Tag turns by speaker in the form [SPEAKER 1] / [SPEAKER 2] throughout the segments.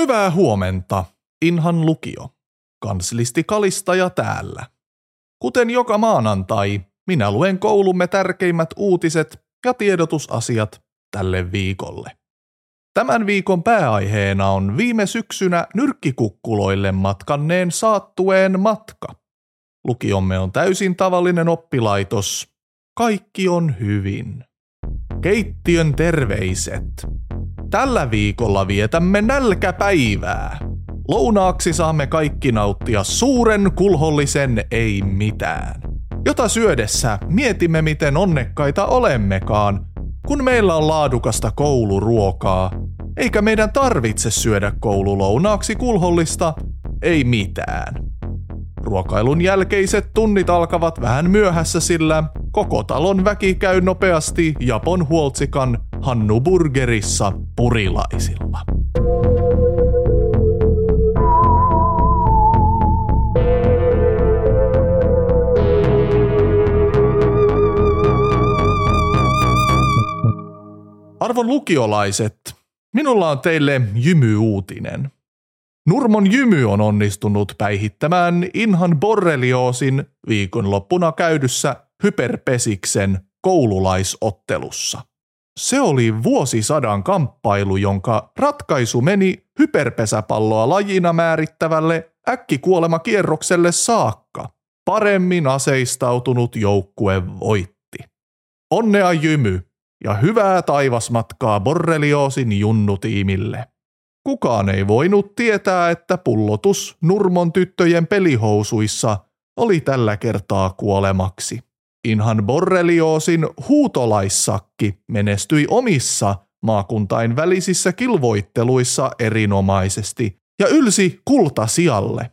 [SPEAKER 1] Hyvää huomenta, Inhan lukio. Kanslisti Kalistaja täällä. Kuten joka maanantai, minä luen koulumme tärkeimmät uutiset ja tiedotusasiat tälle viikolle. Tämän viikon pääaiheena on viime syksynä nyrkkikukkuloille matkanneen saattueen matka. Lukiomme on täysin tavallinen oppilaitos. Kaikki on hyvin. Keittiön terveiset. Tällä viikolla vietämme nälkäpäivää. Lounaaksi saamme kaikki nauttia suuren kulhollisen ei mitään, jota syödessä mietimme miten onnekkaita olemmekaan, kun meillä on laadukasta kouluruokaa, eikä meidän tarvitse syödä koululounaaksi kulhollista ei mitään. Ruokailun jälkeiset tunnit alkavat vähän myöhässä, sillä koko talon väki käy nopeasti Japon huoltsikan Hannu Burgerissa purilaisilla. Arvon lukiolaiset, minulla on teille jymyuutinen. Nurmon jymy on onnistunut päihittämään Inhan borrelioosin viikonloppuna käydyssä hyperpesiksen koululaisottelussa. Se oli vuosisadan kamppailu, jonka ratkaisu meni hyperpesäpalloa lajina määrittävälle äkkikuolemakierrokselle saakka. Paremmin aseistautunut joukkue voitti. Onnea jymy ja hyvää taivasmatkaa borrelioosin junnutiimille. Kukaan ei voinut tietää, että pullotus Nurmon tyttöjen pelihousuissa oli tällä kertaa kuolemaksi. Inhan borrelioosin huutolaissakki menestyi omissa maakuntain välisissä kilvoitteluissa erinomaisesti ja ylsi kultasialle.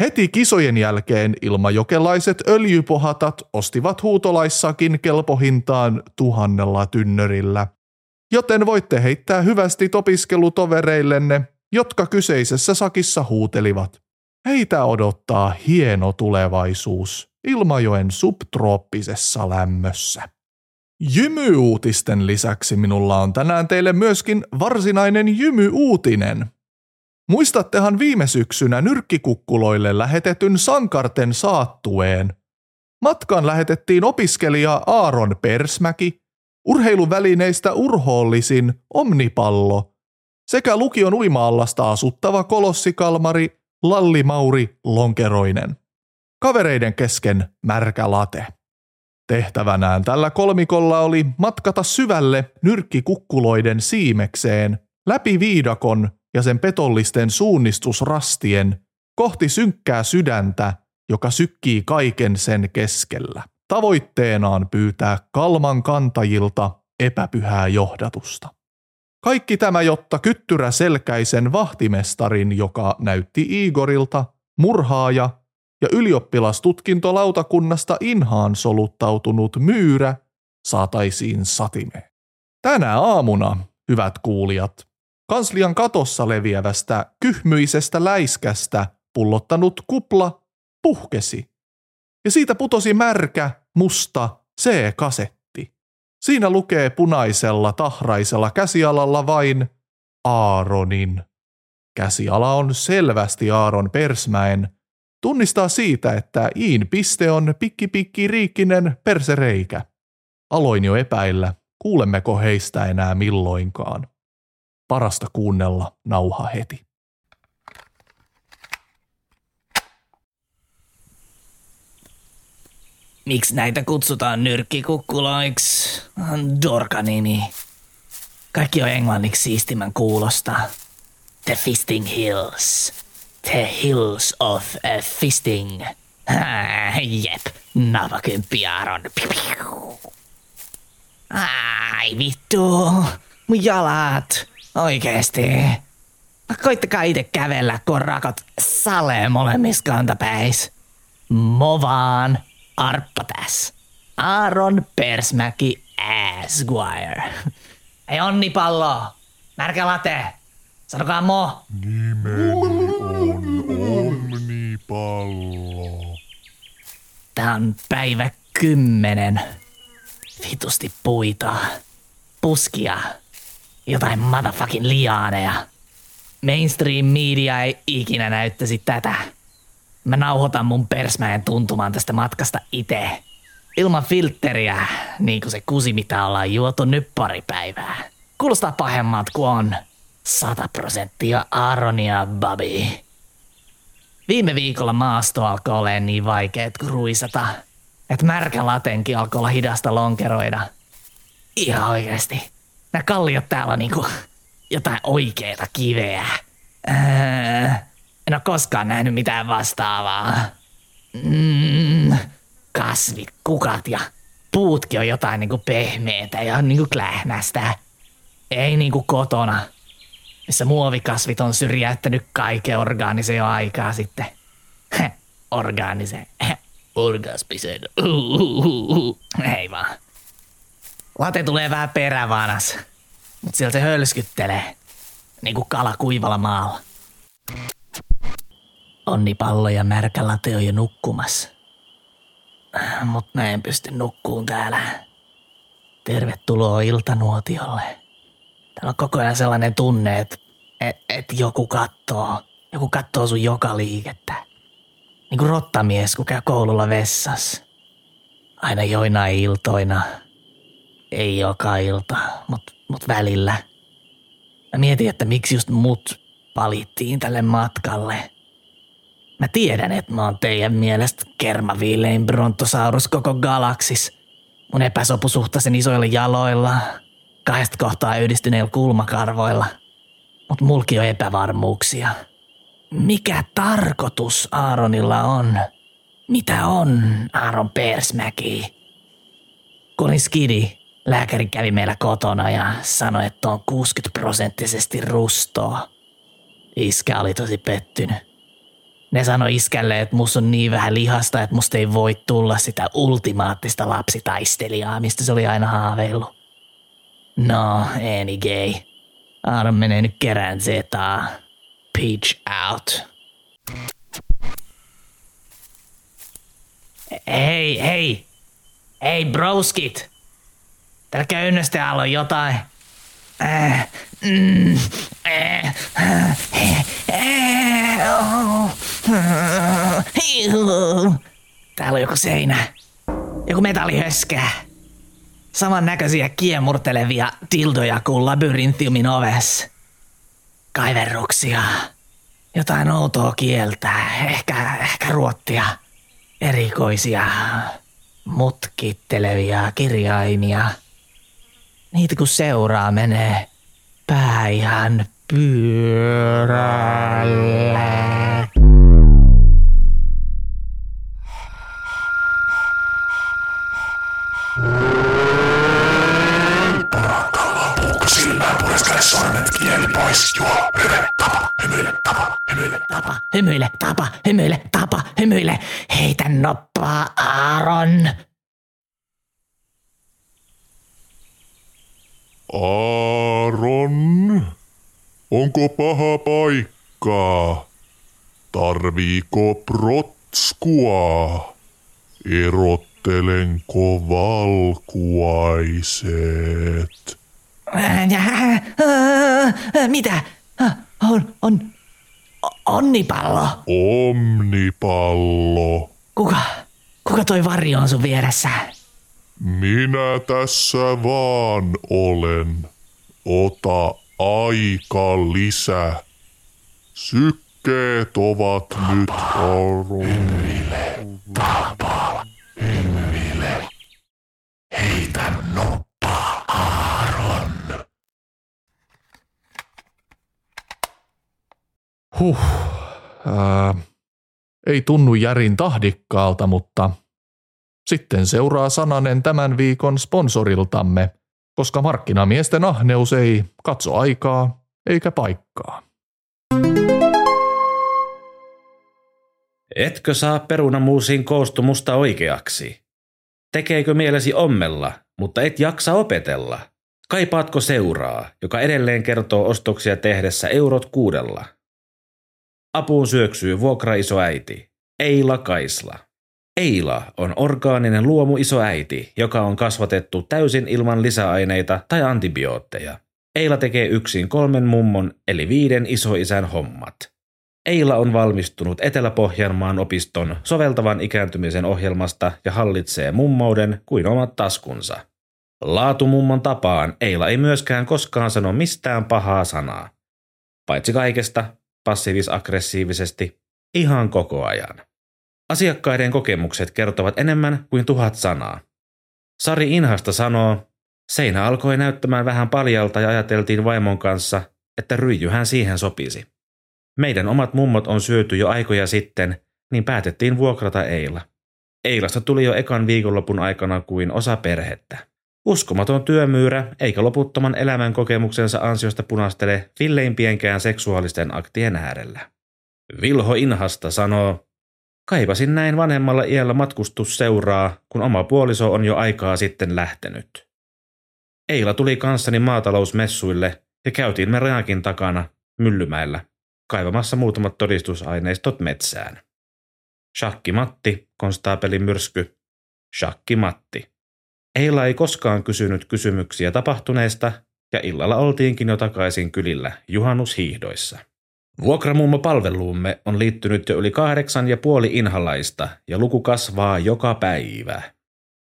[SPEAKER 1] Heti kisojen jälkeen ilmajokelaiset öljypohatat ostivat huutolaissakin kelpohintaan tuhannella tynnörillä – joten voitte heittää hyvästi opiskelutovereillenne, jotka kyseisessä sakissa huutelivat. Heitä odottaa hieno tulevaisuus Ilmajoen subtrooppisessa lämmössä. Jymyuutisten lisäksi minulla on tänään teille myöskin varsinainen jymyuutinen. Muistattehan viime syksynä nyrkkikukkuloille lähetetyn sankarten saattueen. Matkaan lähetettiin opiskelija Aaron Persmäki, urheiluvälineistä urhoollisin omnipallo sekä lukion uimaallasta asuttava kolossikalmari Lalli Mauri Lonkeroinen. Kavereiden kesken märkä late. Tehtävänään tällä kolmikolla oli matkata syvälle nyrkkikukkuloiden siimekseen, läpi viidakon ja sen petollisten suunnistusrastien, kohti synkkää sydäntä, joka sykkii kaiken sen keskellä. Tavoitteenaan pyytää kalman kantajilta epäpyhää johdatusta. Kaikki tämä, jotta kyttyrä selkäisen vahtimestarin, joka näytti Igorilta, murhaaja ja ylioppilastutkintolautakunnasta inhaan soluttautunut myyrä saataisiin satimeen. Tänä aamuna, hyvät kuulijat, kanslian katossa leviävästä kyhmyisestä läiskästä pullottanut kupla puhkesi. Ja siitä putosi märkä, musta C-kasetti. Siinä lukee punaisella tahraisella käsialalla vain Aaronin. Käsiala on selvästi Aaron Persmäen. Tunnistaa siitä, että Iin piste on pikki pikki riikkinen persereikä. Aloin jo epäillä, kuulemmeko heistä enää milloinkaan. Parasta kuunnella nauha heti.
[SPEAKER 2] Miksi näitä kutsutaan nyrkkikukkuloiksi? Dorka-nimi. Kaikki on englanniksi siistimän kuulosta. The Fisting Hills. The Hills of a Fisting. Ah, jep, napakymppi Aaron. Ai vittu, mun jalat. Oikeesti. Koittakaa itse kävellä, kun rakot salee molemmissa kantapäis. Movaan. Arppa tässä. Aaron Persmäki Asguire. Hei Onni Pallo, märkä late. Sanokaa mo.
[SPEAKER 3] Nimeni on Omnipallo.
[SPEAKER 2] Tää on päivä kymmenen. Vitusti puita. Puskia. Jotain motherfucking liaaneja. mainstream media ei ikinä näyttäisi tätä. Mä nauhoitan mun persmäen tuntumaan tästä matkasta itse. Ilman filtteriä, niin kuin se kusi, mitä ollaan juotu nyt pari päivää. Kuulostaa pahemmat kuin on. 100 prosenttia Aaronia, Babi. Viime viikolla maasto alkoi olemaan niin vaikeet kuin ruisata, että märkä latenkin alkoi olla hidasta lonkeroida. Ihan oikeesti. Nämä kalliot täällä on niinku jotain oikeita kiveä. Öö, en ole koskaan nähnyt mitään vastaavaa. Mm, kasvit, kukat ja puutkin on jotain niinku pehmeitä ja niinku klähmästä. Ei niinku kotona, missä muovikasvit on syrjäyttänyt kaiken orgaanisen jo aikaa sitten. Heh, orgaanisen. Heh, orgasmisen. Uhuhuhu. Ei vaan. Late tulee vähän perävanas, mutta sieltä se hölskyttelee, niin kuin kala kuivalla maalla. Onnipallo ja märkä late on jo nukkumassa. Mut mä en pysty nukkuun täällä. Tervetuloa iltanuotiolle. Täällä on koko ajan sellainen tunne, että et, et joku kattoo. Joku kattoo sun joka liikettä. Niin kuin rottamies, kun käy koululla vessas. Aina joina iltoina. Ei joka ilta, mut, mut välillä. Mä mietin, että miksi just mut valittiin tälle matkalle. Mä tiedän, että mä oon teidän mielestä kermaviilein brontosaurus koko galaksis. Mun epäsopusuhtaisen isoilla jaloilla, kahdesta kohtaa yhdistyneillä kulmakarvoilla. Mut mulki on epävarmuuksia. Mikä tarkoitus Aaronilla on? Mitä on Aaron Persmäki? Kun skidi, lääkäri kävi meillä kotona ja sanoi, että on 60 prosenttisesti rustoa. Iskä oli tosi pettynyt. Ne sanoi iskälle, että mus on niin vähän lihasta, että musta ei voi tulla sitä ultimaattista lapsitaistelijaa, mistä se oli aina haaveillut. No, any gay. Aaron menee nyt kerään zetaa. Peach out. Hei, hei. Hei, broskit. Täällä köynnöstä on jotain. Äh, mm, äh, äh, äh, oh, äh. Täällä on joku seinä. Joku metallihöskää. Saman näköisiä kiemurtelevia dildoja kuin labyrinthiumin oves. Kaiverruksia. Jotain outoa kieltä. Ehkä, ehkä ruottia. Erikoisia. Mutkittelevia kirjaimia. Niitä kun seuraa menee pää ihan pyörälle. Tapa, hymyile, tapa, hymyile, tapa, hymyile. Heitä noppaa, Aaron.
[SPEAKER 3] Aaron, onko paha paikkaa? Tarviiko protskua? Erottelenko valkuaiset?
[SPEAKER 2] Äh, äh, äh, Mitä? Äh, On, on, onnipallo.
[SPEAKER 3] Omnipallo.
[SPEAKER 2] Kuka, kuka toi varjo on sun vieressä?
[SPEAKER 3] Minä tässä vaan olen. Ota aika lisä. Sykkeet ovat nyt Aaron.
[SPEAKER 1] Huh. Ää, ei tunnu järin tahdikkaalta, mutta sitten seuraa sananen tämän viikon sponsoriltamme, koska markkinamiesten ahneus ei katso aikaa eikä paikkaa.
[SPEAKER 4] Etkö saa perunamuusin koostumusta oikeaksi? Tekeekö mielesi ommella, mutta et jaksa opetella? Kaipaatko seuraa, joka edelleen kertoo ostoksia tehdessä eurot kuudella? Apuun syöksyy vuokraisoäiti, Eila Kaisla. Eila on orgaaninen luomu isoäiti, joka on kasvatettu täysin ilman lisäaineita tai antibiootteja. Eila tekee yksin kolmen mummon eli viiden isoisän hommat. Eila on valmistunut Etelä-Pohjanmaan opiston soveltavan ikääntymisen ohjelmasta ja hallitsee mummouden kuin omat taskunsa. Laatumummon tapaan Eila ei myöskään koskaan sano mistään pahaa sanaa. Paitsi kaikesta, passiivis-aggressiivisesti, ihan koko ajan. Asiakkaiden kokemukset kertovat enemmän kuin tuhat sanaa. Sari Inhasta sanoo, seinä alkoi näyttämään vähän paljalta ja ajateltiin vaimon kanssa, että ryijyhän siihen sopisi. Meidän omat mummot on syöty jo aikoja sitten, niin päätettiin vuokrata Eila. Eilasta tuli jo ekan viikonlopun aikana kuin osa perhettä. Uskomaton työmyyrä, eikä loputtoman elämän kokemuksensa ansiosta punastele villeimpiänkään seksuaalisten aktien äärellä. Vilho Inhasta sanoo, kaipasin näin vanhemmalla iällä matkustusseuraa, kun oma puoliso on jo aikaa sitten lähtenyt. Eila tuli kanssani maatalousmessuille ja käytiin me rajakin takana, Myllymäellä, kaivamassa muutamat todistusaineistot metsään. Shakki Matti, konstaapeli myrsky. Shakki Matti. Eila ei koskaan kysynyt kysymyksiä tapahtuneesta, ja illalla oltiinkin jo takaisin kylillä juhannushiihdoissa. Vuokramummo palveluumme on liittynyt jo yli kahdeksan ja puoli inhalaista, ja luku kasvaa joka päivä.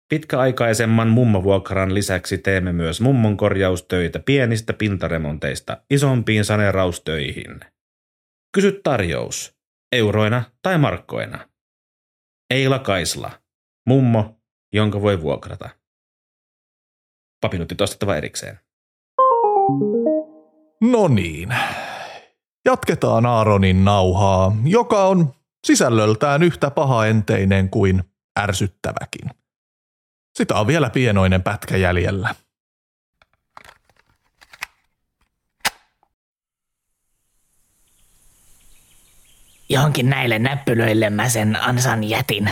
[SPEAKER 4] Pitkäaikaisemman mummovuokran lisäksi teemme myös mummon korjaustöitä pienistä pintaremonteista isompiin saneraustöihin. Kysy tarjous, euroina tai markkoina. Eila Kaisla, mummo, jonka voi vuokrata. Papinutti ostettava erikseen.
[SPEAKER 1] No niin. Jatketaan Aaronin nauhaa, joka on sisällöltään yhtä pahaenteinen kuin ärsyttäväkin. Sitä on vielä pienoinen pätkä jäljellä.
[SPEAKER 2] Johonkin näille näppylöille mä sen ansan jätin.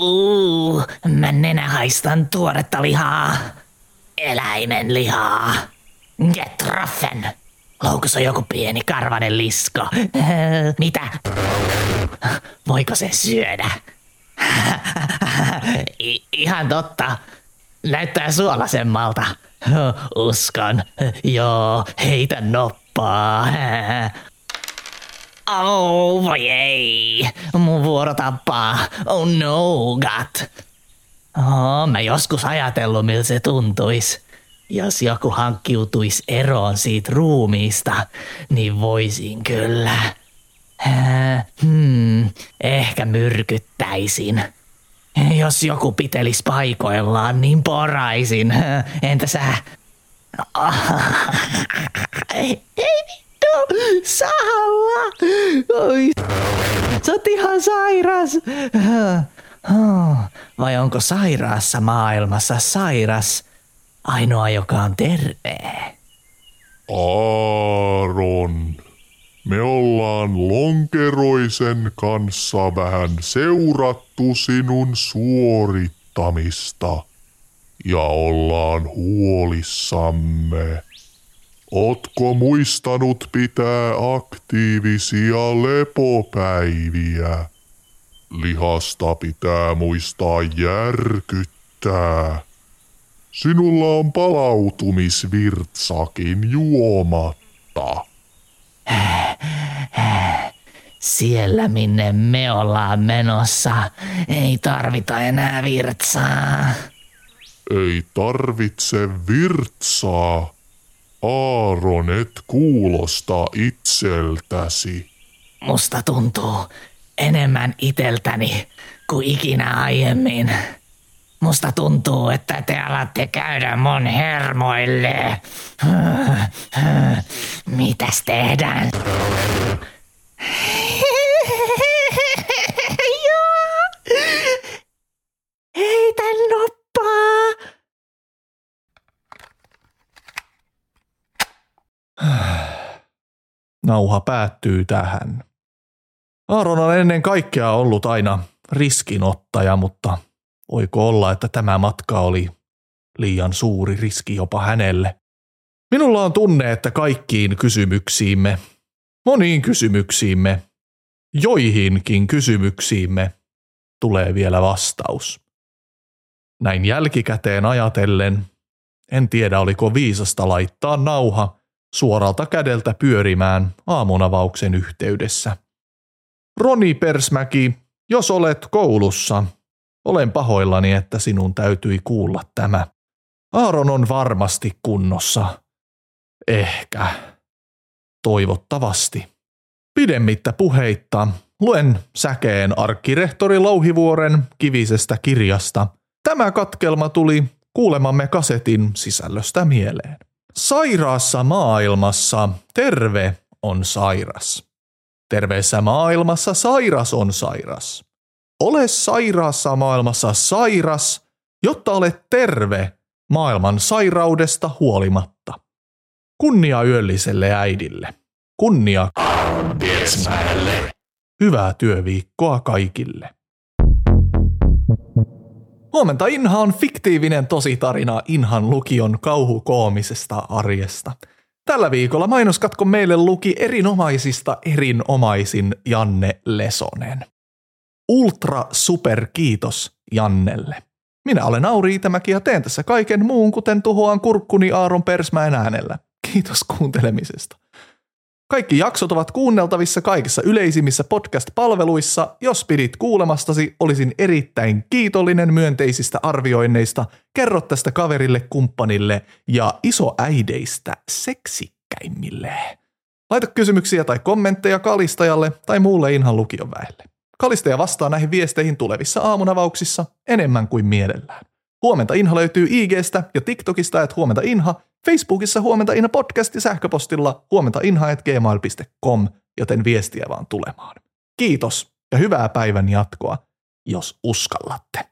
[SPEAKER 2] Uu, mä nenä haistan tuoretta lihaa. Eläimen lihaa. Getroffen. Loukussa on joku pieni karvanen lisko. Mitä? Voiko se syödä? Ihan totta. Näyttää suolasemmalta. Uskon. Joo, heitä noppaa. Oh, ei. Mun vuoro tappaa. Oh no, God. Oh, mä joskus ajatellut, miltä se tuntuis. Jos joku hankkiutuisi eroon siitä ruumiista, niin voisin kyllä. Hmm, ehkä myrkyttäisin. Jos joku pitelis paikoillaan, niin poraisin. Entä sä? Ei, ei Salla! Oi, sä oot ihan sairas. Vai onko sairaassa maailmassa sairas ainoa, joka on terve?
[SPEAKER 3] Aaron, me ollaan Lonkeroisen kanssa vähän seurattu sinun suorittamista ja ollaan huolissamme. Otko muistanut pitää aktiivisia lepopäiviä? Lihasta pitää muistaa järkyttää. Sinulla on palautumisvirtsakin juomatta.
[SPEAKER 2] Siellä minne me ollaan menossa, ei tarvita enää virtsaa.
[SPEAKER 3] Ei tarvitse virtsaa. Aaron, et kuulosta itseltäsi.
[SPEAKER 2] Musta tuntuu enemmän iteltäni kuin ikinä aiemmin. Musta tuntuu, että te alatte käydä mun hermoille. Mitäs tehdään? Joo. Heitä noppaa.
[SPEAKER 1] Nauha päättyy tähän. Aaron on ennen kaikkea ollut aina riskinottaja, mutta voiko olla, että tämä matka oli liian suuri riski jopa hänelle? Minulla on tunne, että kaikkiin kysymyksiimme, moniin kysymyksiimme, joihinkin kysymyksiimme tulee vielä vastaus. Näin jälkikäteen ajatellen En tiedä, oliko viisasta laittaa nauha suoralta kädeltä pyörimään aamunavauksen yhteydessä. Roni Persmäki, jos olet koulussa, olen pahoillani, että sinun täytyi kuulla tämä. Aaron on varmasti kunnossa. Ehkä. Toivottavasti. Pidemmittä puheitta luen säkeen arkkirehtori Louhivuoren kivisestä kirjasta. Tämä katkelma tuli kuulemamme kasetin sisällöstä mieleen. Sairaassa maailmassa terve on sairas. Terveessä maailmassa sairas on sairas. Ole sairaassa maailmassa sairas, jotta olet terve maailman sairaudesta huolimatta. Kunnia yölliselle äidille. Kunnia Hyvää työviikkoa kaikille. Huomenta Inha on fiktiivinen tositarina Inhan lukion kauhukoomisesta arjesta. Tällä viikolla mainoskatko meille luki erinomaisista erinomaisin Janne Lesonen. Ultra super kiitos Jannelle. Minä olen Auri Itämäki ja teen tässä kaiken muun, kuten tuhoan kurkkuni Aaron Persmäen äänellä. Kiitos kuuntelemisesta. Kaikki jaksot ovat kuunneltavissa kaikissa yleisimmissä podcast-palveluissa. Jos pidit kuulemastasi, olisin erittäin kiitollinen myönteisistä arvioinneista. Kerro tästä kaverille, kumppanille ja isoäideistä seksikkäimmille. Laita kysymyksiä tai kommentteja Kalistajalle tai muulle Inhan lukion väelle. Kalistaja vastaa näihin viesteihin tulevissa aamunavauksissa enemmän kuin mielellään. Huomenta Inha löytyy IGstä ja TikTokista, että huomenta Inha, Facebookissa huomenta Inha podcast ja sähköpostilla huomenta joten viestiä vaan tulemaan. Kiitos ja hyvää päivän jatkoa, jos uskallatte.